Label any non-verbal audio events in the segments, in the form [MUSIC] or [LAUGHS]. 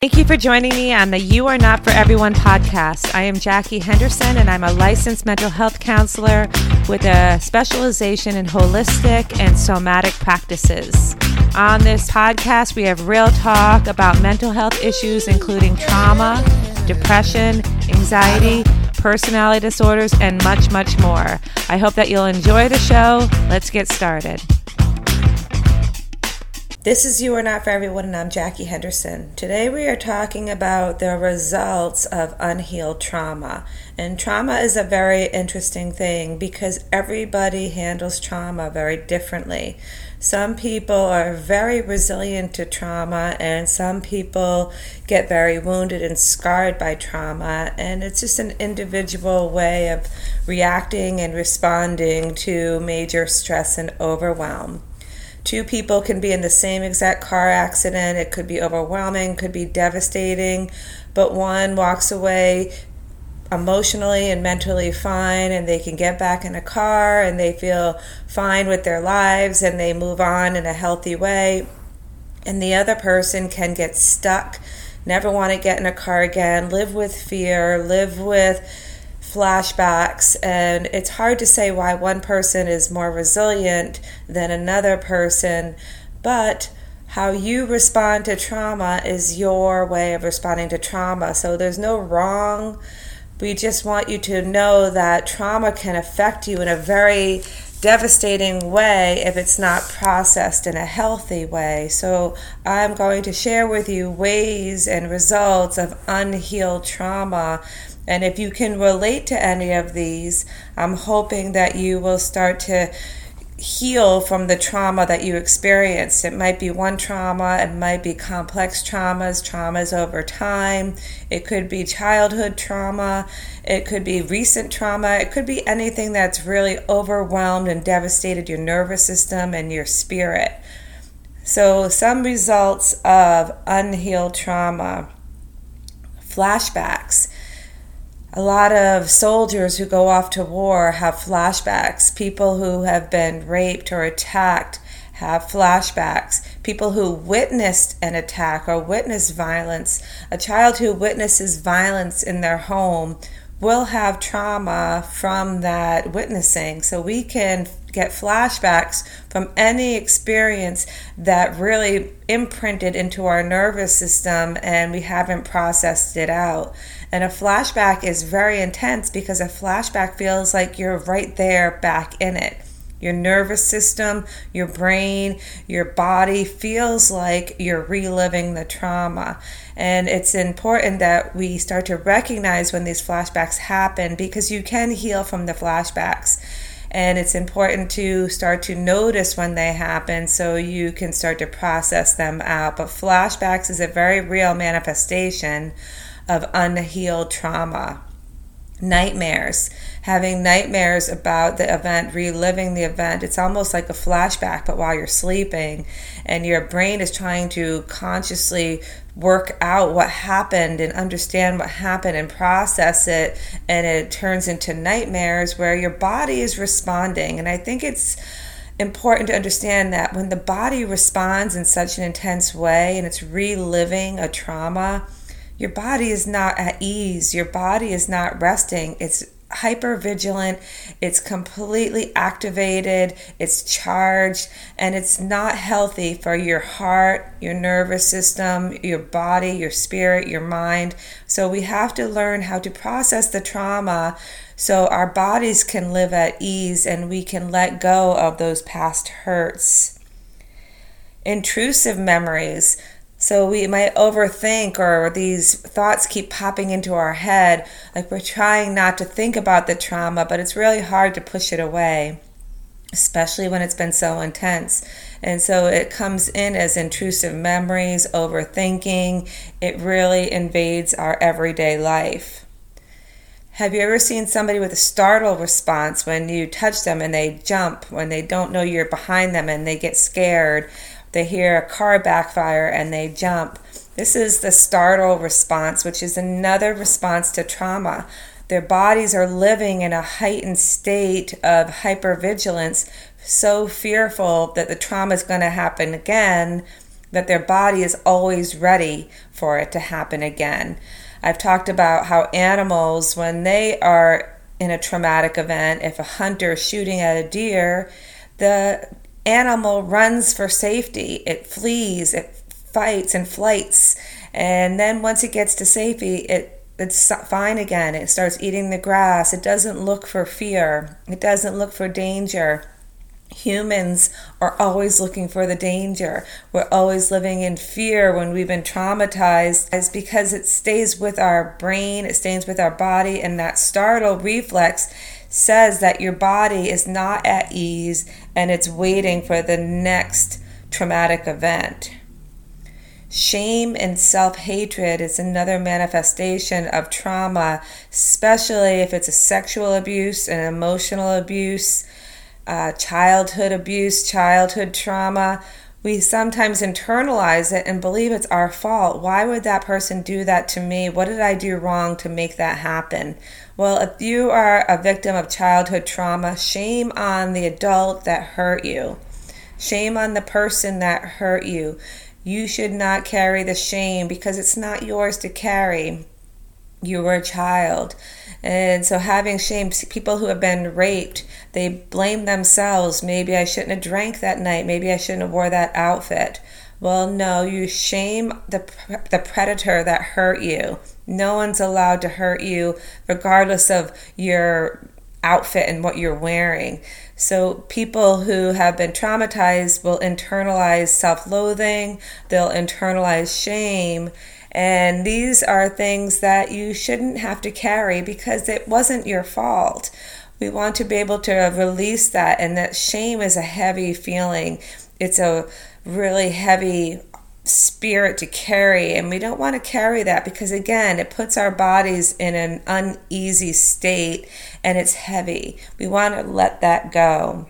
Thank you for joining me on the You Are Not for Everyone podcast. I am Jackie Henderson, and I'm a licensed mental health counselor with a specialization in holistic and somatic practices. On this podcast, we have real talk about mental health issues, including trauma, depression, anxiety, personality disorders, and much, much more. I hope that you'll enjoy the show. Let's get started. This is You Are Not for Everyone, and I'm Jackie Henderson. Today we are talking about the results of unhealed trauma. And trauma is a very interesting thing because everybody handles trauma very differently. Some people are very resilient to trauma, and some people get very wounded and scarred by trauma. And it's just an individual way of reacting and responding to major stress and overwhelm. Two people can be in the same exact car accident. It could be overwhelming, could be devastating, but one walks away emotionally and mentally fine and they can get back in a car and they feel fine with their lives and they move on in a healthy way. And the other person can get stuck, never want to get in a car again, live with fear, live with flashbacks, and it's hard to say why one person is more resilient than another person, but how you respond to trauma is your way of responding to trauma. So there's no wrong. We just want you to know that trauma can affect you in a very devastating way if it's not processed in a healthy way. So, I'm going to share with you ways and results of unhealed trauma and if you can relate to any of these, I'm hoping that you will start to heal from the trauma that you experienced. It might be one trauma, it might be complex traumas, traumas over time, it could be childhood trauma, it could be recent trauma, it could be anything that's really overwhelmed and devastated your nervous system and your spirit. So, some results of unhealed trauma flashbacks a lot of soldiers who go off to war have flashbacks. People who have been raped or attacked have flashbacks. People who witnessed an attack or witnessed violence, a child who witnesses violence in their home will have trauma from that witnessing. So we can get flashbacks from any experience that really imprinted into our nervous system and we haven't processed it out. And a flashback is very intense because a flashback feels like you're right there back in it. Your nervous system, your brain, your body feels like you're reliving the trauma. And it's important that we start to recognize when these flashbacks happen because you can heal from the flashbacks. And it's important to start to notice when they happen so you can start to process them out. But flashbacks is a very real manifestation of unhealed trauma. Nightmares, having nightmares about the event, reliving the event. It's almost like a flashback, but while you're sleeping, and your brain is trying to consciously work out what happened and understand what happened and process it, and it turns into nightmares where your body is responding. And I think it's important to understand that when the body responds in such an intense way and it's reliving a trauma, your body is not at ease. Your body is not resting. It's hyper vigilant, it's completely activated, it's charged, and it's not healthy for your heart, your nervous system, your body, your spirit, your mind. So we have to learn how to process the trauma so our bodies can live at ease and we can let go of those past hurts. Intrusive memories. So we might overthink, or these thoughts keep popping into our head. Like we're trying not to think about the trauma, but it's really hard to push it away, especially when it's been so intense. And so it comes in as intrusive memories, overthinking. It really invades our everyday life. Have you ever seen somebody with a startle response when you touch them and they jump, when they don't know you're behind them and they get scared? They hear a car backfire and they jump. This is the startle response, which is another response to trauma. Their bodies are living in a heightened state of hypervigilance, so fearful that the trauma is going to happen again that their body is always ready for it to happen again. I've talked about how animals, when they are in a traumatic event, if a hunter is shooting at a deer, the animal runs for safety. It flees, it fights and flights. And then once it gets to safety, it it's fine again. It starts eating the grass. It doesn't look for fear. It doesn't look for danger. Humans are always looking for the danger. We're always living in fear when we've been traumatized. It's because it stays with our brain, it stays with our body, and that startle reflex says that your body is not at ease and it's waiting for the next traumatic event. Shame and self hatred is another manifestation of trauma, especially if it's a sexual abuse, an emotional abuse, uh, childhood abuse, childhood trauma. We sometimes internalize it and believe it's our fault. Why would that person do that to me? What did I do wrong to make that happen? Well, if you are a victim of childhood trauma, shame on the adult that hurt you. Shame on the person that hurt you. You should not carry the shame because it's not yours to carry. You were a child. And so, having shame, people who have been raped, they blame themselves. Maybe I shouldn't have drank that night. Maybe I shouldn't have wore that outfit. Well, no, you shame the, the predator that hurt you. No one's allowed to hurt you, regardless of your outfit and what you're wearing. So, people who have been traumatized will internalize self loathing, they'll internalize shame. And these are things that you shouldn't have to carry because it wasn't your fault. We want to be able to release that, and that shame is a heavy feeling. It's a really heavy spirit to carry and we don't want to carry that because again it puts our bodies in an uneasy state and it's heavy we want to let that go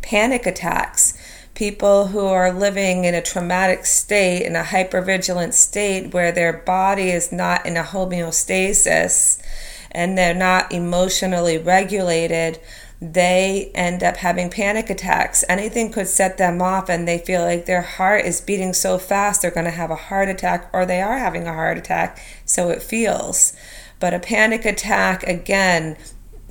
panic attacks people who are living in a traumatic state in a hypervigilant state where their body is not in a homeostasis and they're not emotionally regulated they end up having panic attacks. Anything could set them off, and they feel like their heart is beating so fast they're going to have a heart attack, or they are having a heart attack, so it feels. But a panic attack, again,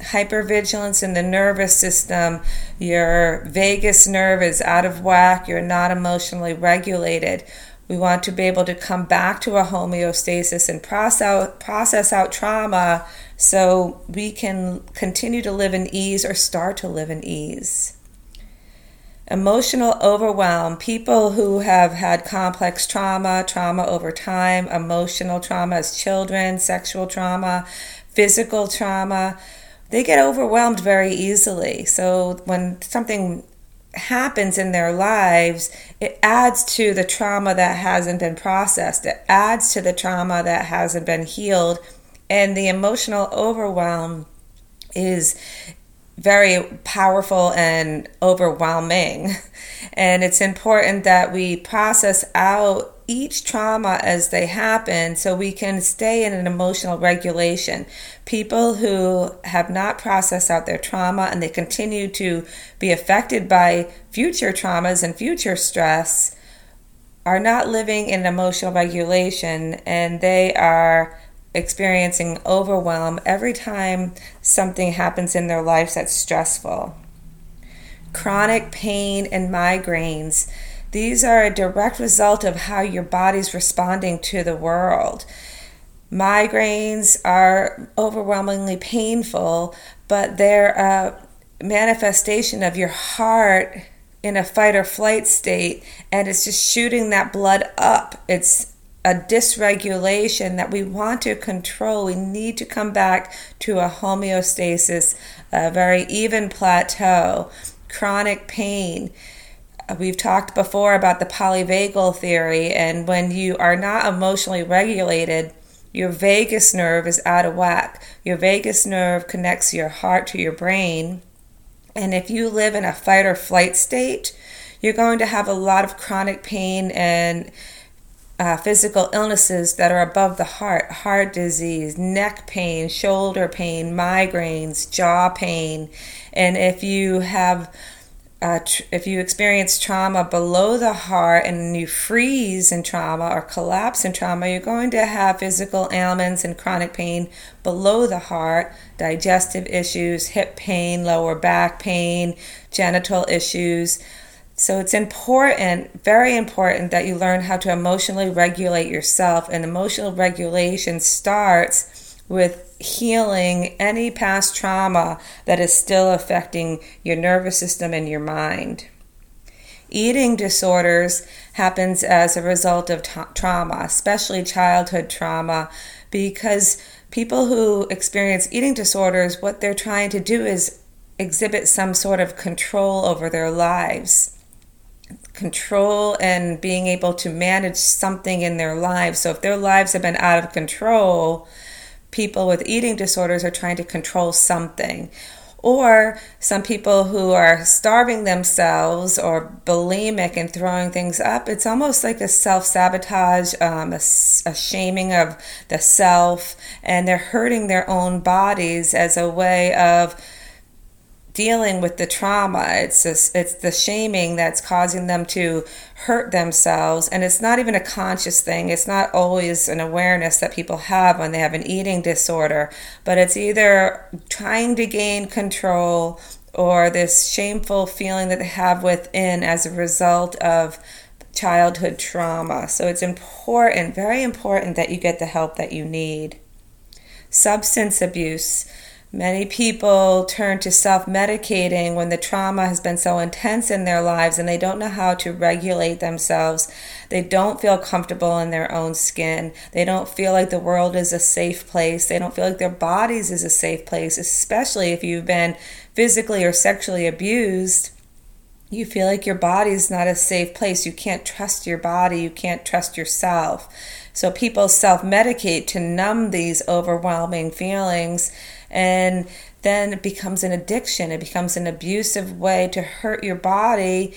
hypervigilance in the nervous system, your vagus nerve is out of whack, you're not emotionally regulated. We want to be able to come back to a homeostasis and process out, process out trauma so we can continue to live in ease or start to live in ease. Emotional overwhelm, people who have had complex trauma, trauma over time, emotional trauma as children, sexual trauma, physical trauma, they get overwhelmed very easily. So when something happens in their lives, it adds to the trauma that hasn't been processed. It adds to the trauma that hasn't been healed. And the emotional overwhelm is very powerful and overwhelming. [LAUGHS] And it's important that we process out each trauma as they happen so we can stay in an emotional regulation. People who have not processed out their trauma and they continue to be affected by future traumas and future stress are not living in emotional regulation and they are experiencing overwhelm every time something happens in their lives that's stressful. Chronic pain and migraines these are a direct result of how your body's responding to the world. Migraines are overwhelmingly painful, but they're a manifestation of your heart in a fight or flight state, and it's just shooting that blood up. It's a dysregulation that we want to control. We need to come back to a homeostasis, a very even plateau. Chronic pain We've talked before about the polyvagal theory, and when you are not emotionally regulated, your vagus nerve is out of whack. Your vagus nerve connects your heart to your brain. And if you live in a fight or flight state, you're going to have a lot of chronic pain and uh, physical illnesses that are above the heart heart disease, neck pain, shoulder pain, migraines, jaw pain. And if you have uh, tr- if you experience trauma below the heart and you freeze in trauma or collapse in trauma, you're going to have physical ailments and chronic pain below the heart, digestive issues, hip pain, lower back pain, genital issues. So it's important, very important, that you learn how to emotionally regulate yourself. And emotional regulation starts with healing any past trauma that is still affecting your nervous system and your mind. Eating disorders happens as a result of t- trauma, especially childhood trauma, because people who experience eating disorders, what they're trying to do is exhibit some sort of control over their lives control and being able to manage something in their lives. So if their lives have been out of control, people with eating disorders are trying to control something. Or some people who are starving themselves or bulimic and throwing things up, it's almost like a self sabotage, um, a, a shaming of the self, and they're hurting their own bodies as a way of dealing with the trauma. It's just, it's the shaming that's causing them to hurt themselves, and it's not even a conscious thing. It's not always an awareness that people have when they have an eating disorder, but it's either trying to gain control or this shameful feeling that they have within as a result of childhood trauma. So it's important, very important that you get the help that you need. Substance abuse Many people turn to self medicating when the trauma has been so intense in their lives and they don't know how to regulate themselves. They don't feel comfortable in their own skin. They don't feel like the world is a safe place. They don't feel like their bodies is a safe place, especially if you've been physically or sexually abused. You feel like your body is not a safe place. You can't trust your body. You can't trust yourself. So people self medicate to numb these overwhelming feelings and then it becomes an addiction. It becomes an abusive way to hurt your body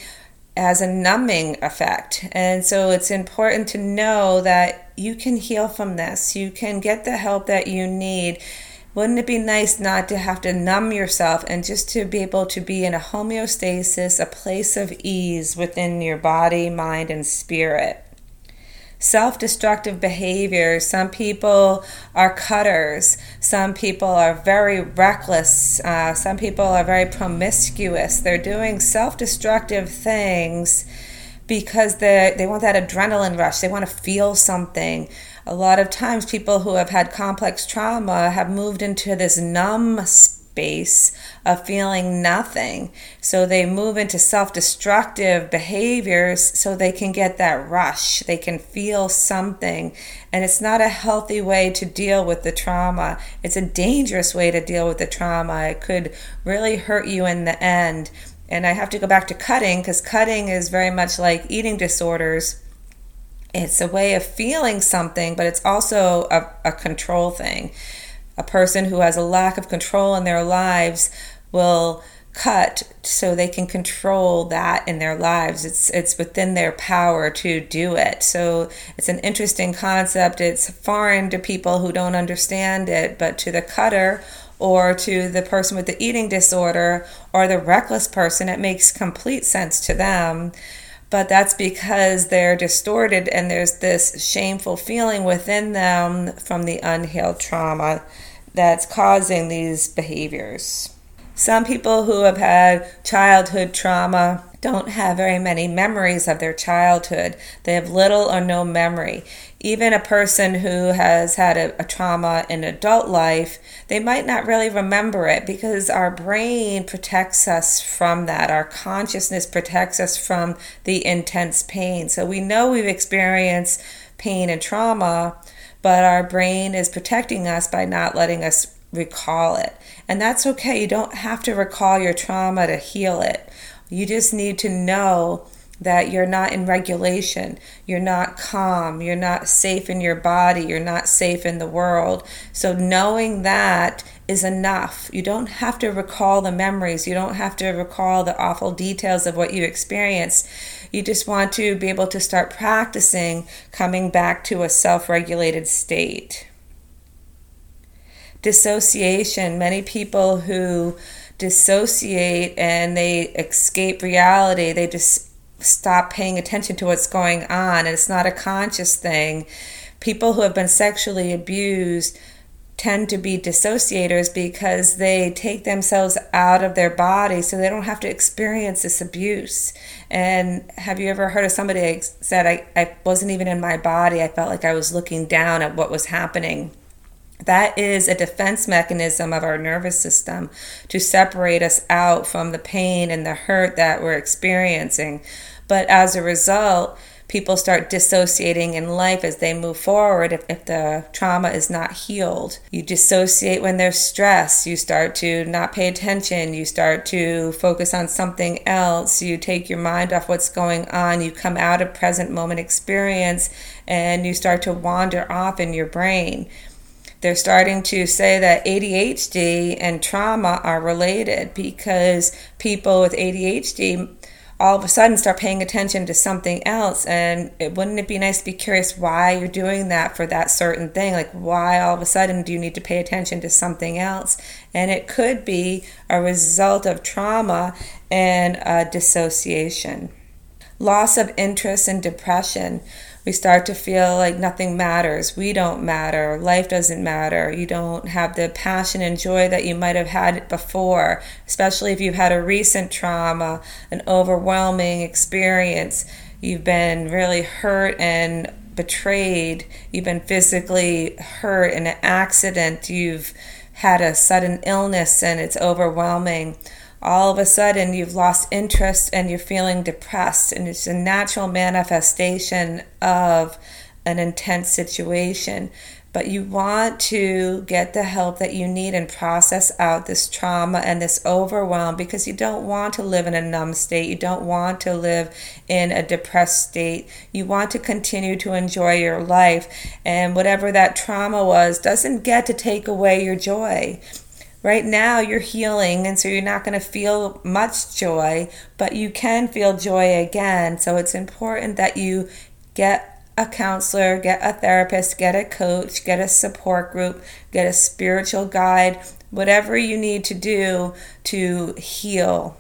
as a numbing effect. And so it's important to know that you can heal from this. You can get the help that you need. Wouldn't it be nice not to have to numb yourself and just to be able to be in a homeostasis, a place of ease within your body, mind, and spirit? Self destructive behavior. Some people are cutters. Some people are very reckless. Uh, some people are very promiscuous. They're doing self destructive things because they they want that adrenaline rush. They want to feel something. A lot of times, people who have had complex trauma have moved into this numb space of feeling nothing. So they move into self destructive behaviors so they can get that rush. They can feel something. And it's not a healthy way to deal with the trauma. It's a dangerous way to deal with the trauma. It could really hurt you in the end. And I have to go back to cutting because cutting is very much like eating disorders it's a way of feeling something, but it's also a, a control thing a person who has a lack of control in their lives will cut so they can control that in their lives. It's it's within their power to do it. So it's an interesting concept. It's foreign to people who don't understand it but to the cutter or to the person with the eating disorder or the reckless person it makes complete sense to them. But that's because they're distorted and there's this shameful feeling within them from the unhealed trauma that's causing these behaviors. Some people who have had childhood trauma don't have very many memories of their childhood. They have little or no memory. Even a person who has had a, a, trauma in adult life, they might not really remember it because our brain protects us from that. Our consciousness protects us from the intense pain. So we know we've experienced pain and trauma, but our brain is protecting us by not letting us recall it. And that's okay. You don't have to recall your trauma to heal it. You just need to know that you're not in regulation, you're not calm, you're not safe in your body, you're not safe in the world. So, knowing that is enough. You don't have to recall the memories, you don't have to recall the awful details of what you experienced. You just want to be able to start practicing coming back to a self regulated state. Dissociation, many people who dissociate and they escape reality. They just stop paying attention to what's going on, and it's not a conscious thing. People who have been sexually abused tend to be dissociators because they take themselves out of their body so they don't have to experience this abuse. And have you ever heard of somebody said, I, I wasn't even in my body? I felt like I was looking down at what was happening. That is a defense mechanism of our nervous system to separate us out from the pain and the hurt that we're experiencing. But as a result, people start dissociating in life as they move forward if, if the trauma is not healed. You dissociate when there's stress. You start to not pay attention. You start to focus on something else. You take your mind off what's going on. You come out of present moment experience and you start to wander off in your brain. They're starting to say that ADHD and trauma are related because people with ADHD all of a sudden start paying attention to something else. And it, wouldn't it be nice to be curious why you're doing that for that certain thing? Like why all of a sudden do you need to pay attention to something else? And it could be a result of trauma and uh, dissociation. Loss of interest and depression we start to feel like nothing matters. We don't matter. Life doesn't matter. You don't have the passion and joy that you might have had before, especially if you've had a recent trauma, an overwhelming experience. You've been really hurt and betrayed. You've been physically hurt in an accident. You've had a sudden illness and it's overwhelming all of a sudden you've lost interest and you're feeling depressed and it's a natural manifestation of an intense situation but you want to get the help that you need and process out this trauma and this overwhelm because you don't want to live in a numb state. You don't want to live in a depressed state. You want to continue to enjoy your life. And whatever that trauma was doesn't get to take away your joy right now you're healing and so you're not going to feel much joy but you can feel joy again. So it's important that you get a counselor get a therapist get a coach get a support group get a spiritual guide whatever you need to do to heal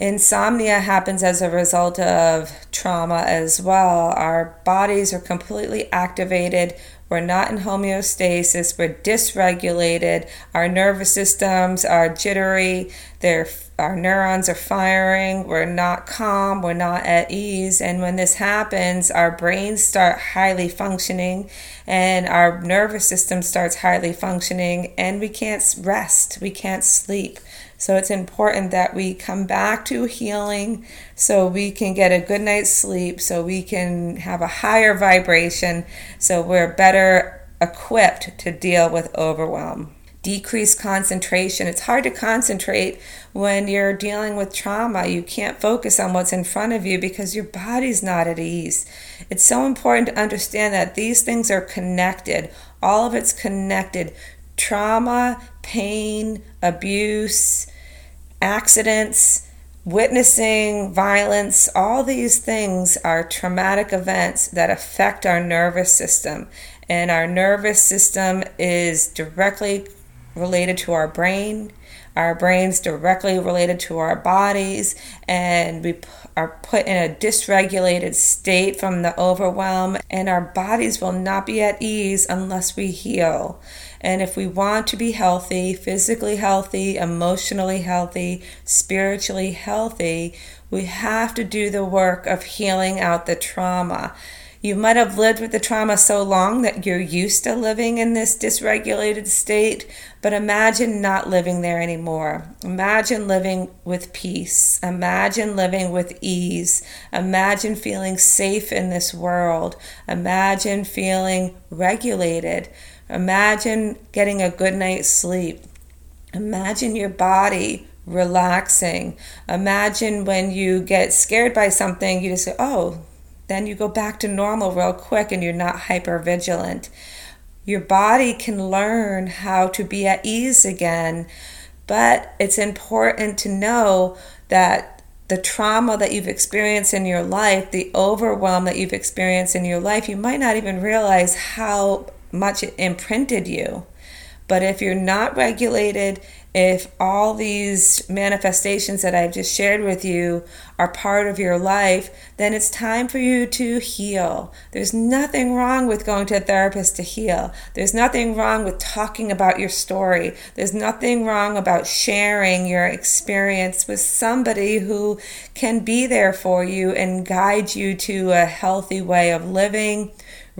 Insomnia happens as a result of trauma as well. Our bodies are completely activated we're not in homeostasis. We're dysregulated. Our nervous systems are jittery. They're, our neurons are firing. We're not calm. We're not at ease. And when this happens, our brains start highly functioning and our nervous system starts highly functioning and we can't rest. We can't sleep. So it's important that we come back to healing so we can get a good night's sleep, so we can have a higher vibration, so we're better equipped to deal with overwhelm. Decreased concentration. It's hard to concentrate when you're dealing with trauma. You can't focus on what's in front of you because your body's not at ease. It's so important to understand that these things are connected. All of it's connected trauma, pain, abuse, accidents, witnessing violence, all these things are traumatic events that affect our nervous system. And our nervous system is directly related to our brain. Our brain's directly related to our bodies, and we are put in a dysregulated state from the overwhelm, and our bodies will not be at ease unless we heal. And if we want to be healthy, physically healthy, emotionally healthy, spiritually healthy, we have to do the work of healing out the trauma. You might have lived with the trauma so long that you're used to living in this dysregulated state, but imagine not living there anymore. Imagine living with peace. Imagine living with ease. Imagine feeling safe in this world. Imagine feeling regulated. Imagine getting a good night's sleep. Imagine your body relaxing. Imagine when you get scared by something, you just say, oh, then you go back to normal real quick and you're not hyper vigilant. Your body can learn how to be at ease again, but it's important to know that the trauma that you've experienced in your life, the overwhelm that you've experienced in your life, you might not even realize how much imprinted you. But if you're not regulated if all these manifestations that I've just shared with you are part of your life, then it's time for you to heal. There's nothing wrong with going to a therapist to heal. There's nothing wrong with talking about your story. There's nothing wrong about sharing your experience with somebody who can be there for you and guide you to a healthy way of living,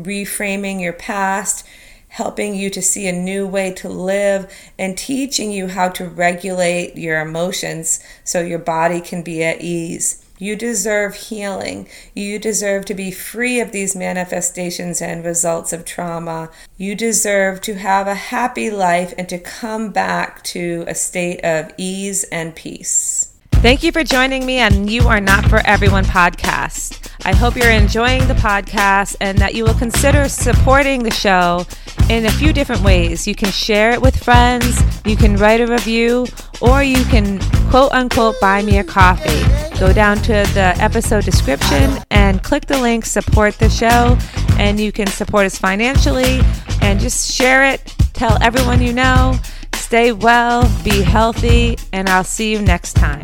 reframing your past helping you to see a new way to live and teaching you how to regulate your emotions so your body can be at ease. You deserve healing. You deserve to be free of these manifestations and results of trauma. You deserve to have a happy life and to come back to a state of ease and peace. Thank you for joining me on You Are Not For Everyone podcast. I hope you're enjoying the podcast and that you will consider supporting the show in a few different ways. You can share it with friends, you can write a review, or you can quote unquote buy me a coffee. Go down to the episode description and click the link support the show, and you can support us financially and just share it. Tell everyone you know. Stay well, be healthy, and I'll see you next time.